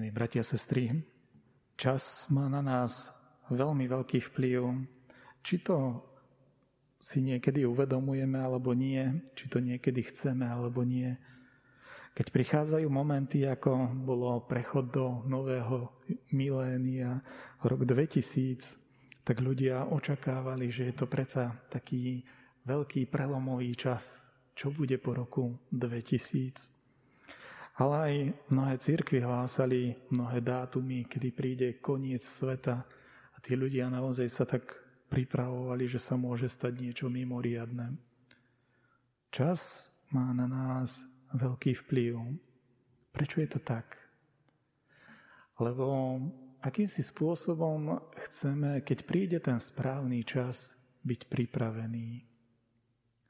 Milí bratia a sestry, čas má na nás veľmi veľký vplyv. Či to si niekedy uvedomujeme alebo nie, či to niekedy chceme alebo nie. Keď prichádzajú momenty, ako bolo prechod do nového milénia, rok 2000, tak ľudia očakávali, že je to predsa taký veľký prelomový čas, čo bude po roku 2000. Ale aj mnohé církvy hlásali mnohé dátumy, kedy príde koniec sveta a tí ľudia naozaj sa tak pripravovali, že sa môže stať niečo mimoriadne. Čas má na nás veľký vplyv. Prečo je to tak? Lebo akýmsi spôsobom chceme, keď príde ten správny čas, byť pripravený.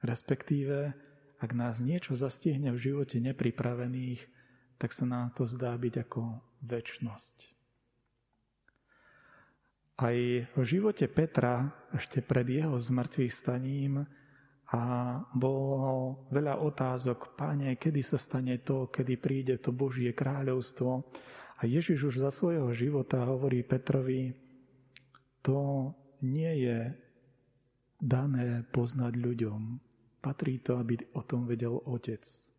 Respektíve, ak nás niečo zastihne v živote nepripravených, tak sa nám to zdá byť ako väčnosť. Aj v živote Petra, ešte pred jeho zmrtvých staním, a bolo veľa otázok, páne, kedy sa stane to, kedy príde to Božie kráľovstvo. A Ježiš už za svojho života hovorí Petrovi, to nie je dané poznať ľuďom. Patrí to, aby o tom vedel Otec.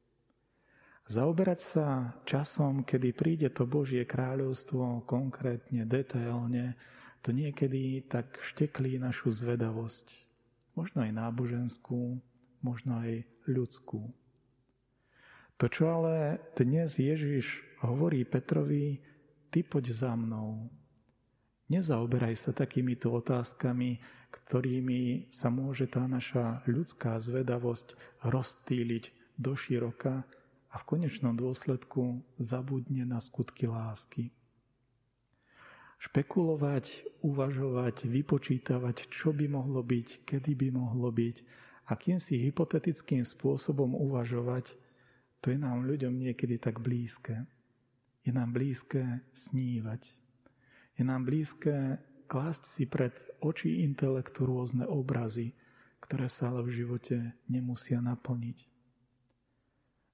Zaoberať sa časom, kedy príde to Božie kráľovstvo konkrétne, detailne, to niekedy tak šteklí našu zvedavosť. Možno aj náboženskú, možno aj ľudskú. To, čo ale dnes Ježiš hovorí Petrovi, ty poď za mnou. Nezaoberaj sa takýmito otázkami, ktorými sa môže tá naša ľudská zvedavosť rozptýliť do široka, a v konečnom dôsledku zabudne na skutky lásky. Špekulovať, uvažovať, vypočítavať, čo by mohlo byť, kedy by mohlo byť, akým si hypotetickým spôsobom uvažovať, to je nám ľuďom niekedy tak blízke. Je nám blízke snívať. Je nám blízke klásť si pred oči intelektu rôzne obrazy, ktoré sa ale v živote nemusia naplniť.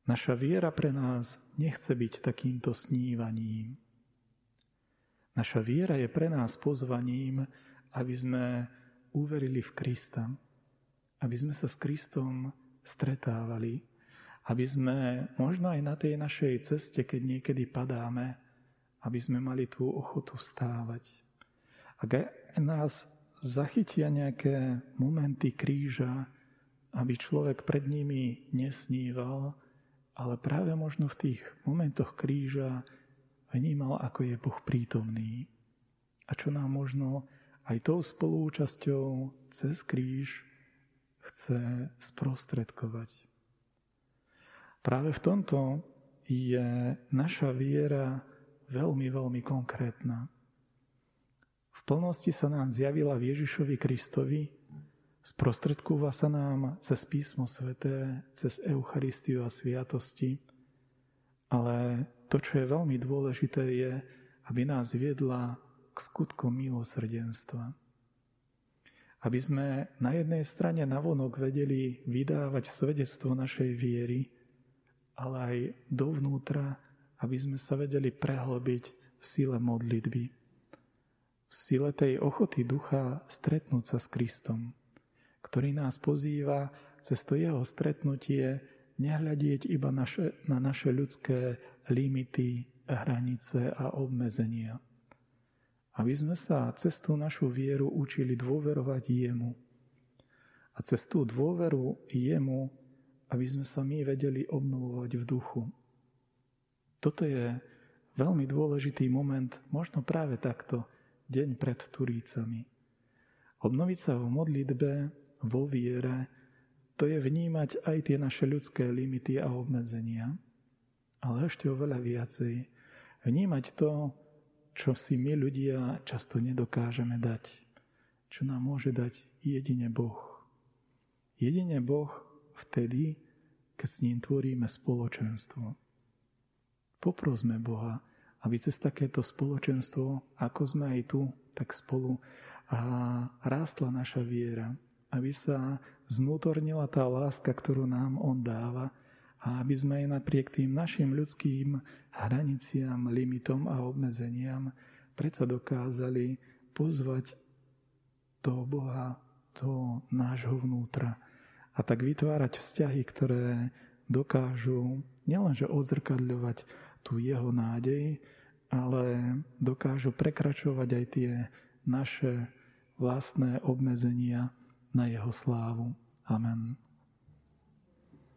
Naša viera pre nás nechce byť takýmto snívaním. Naša viera je pre nás pozvaním, aby sme uverili v Krista, aby sme sa s Kristom stretávali, aby sme možno aj na tej našej ceste, keď niekedy padáme, aby sme mali tú ochotu stávať. Ak nás zachytia nejaké momenty kríža, aby človek pred nimi nesníval, ale práve možno v tých momentoch kríža vnímal, ako je Boh prítomný. A čo nám možno aj tou spolúčasťou cez kríž chce sprostredkovať. Práve v tomto je naša viera veľmi, veľmi konkrétna. V plnosti sa nám zjavila v Ježišovi Kristovi, Sprostredkúva sa nám cez písmo sveté, cez Eucharistiu a sviatosti, ale to, čo je veľmi dôležité, je, aby nás viedla k skutkom milosrdenstva. Aby sme na jednej strane navonok vedeli vydávať svedectvo našej viery, ale aj dovnútra, aby sme sa vedeli prehlbiť v sile modlitby. V sile tej ochoty ducha stretnúť sa s Kristom ktorý nás pozýva cez to jeho stretnutie nehľadieť iba naše, na naše ľudské limity, hranice a obmedzenia. Aby sme sa cez tú našu vieru učili dôverovať jemu. A cez tú dôveru jemu, aby sme sa my vedeli obnovovať v duchu. Toto je veľmi dôležitý moment, možno práve takto, deň pred Turícami. Obnoviť sa v modlitbe vo viere, to je vnímať aj tie naše ľudské limity a obmedzenia, ale ešte oveľa viacej vnímať to, čo si my ľudia často nedokážeme dať, čo nám môže dať jedine Boh. Jedine Boh vtedy, keď s ním tvoríme spoločenstvo. Poprosme Boha, aby cez takéto spoločenstvo, ako sme aj tu, tak spolu a rástla naša viera, aby sa znútornila tá láska, ktorú nám On dáva, a aby sme aj napriek tým našim ľudským hraniciam, limitom a obmedzeniam predsa dokázali pozvať toho Boha do nášho vnútra a tak vytvárať vzťahy, ktoré dokážu nielenže odzrkadľovať tú jeho nádej, ale dokážu prekračovať aj tie naše vlastné obmedzenia na jeho slávu. Amen.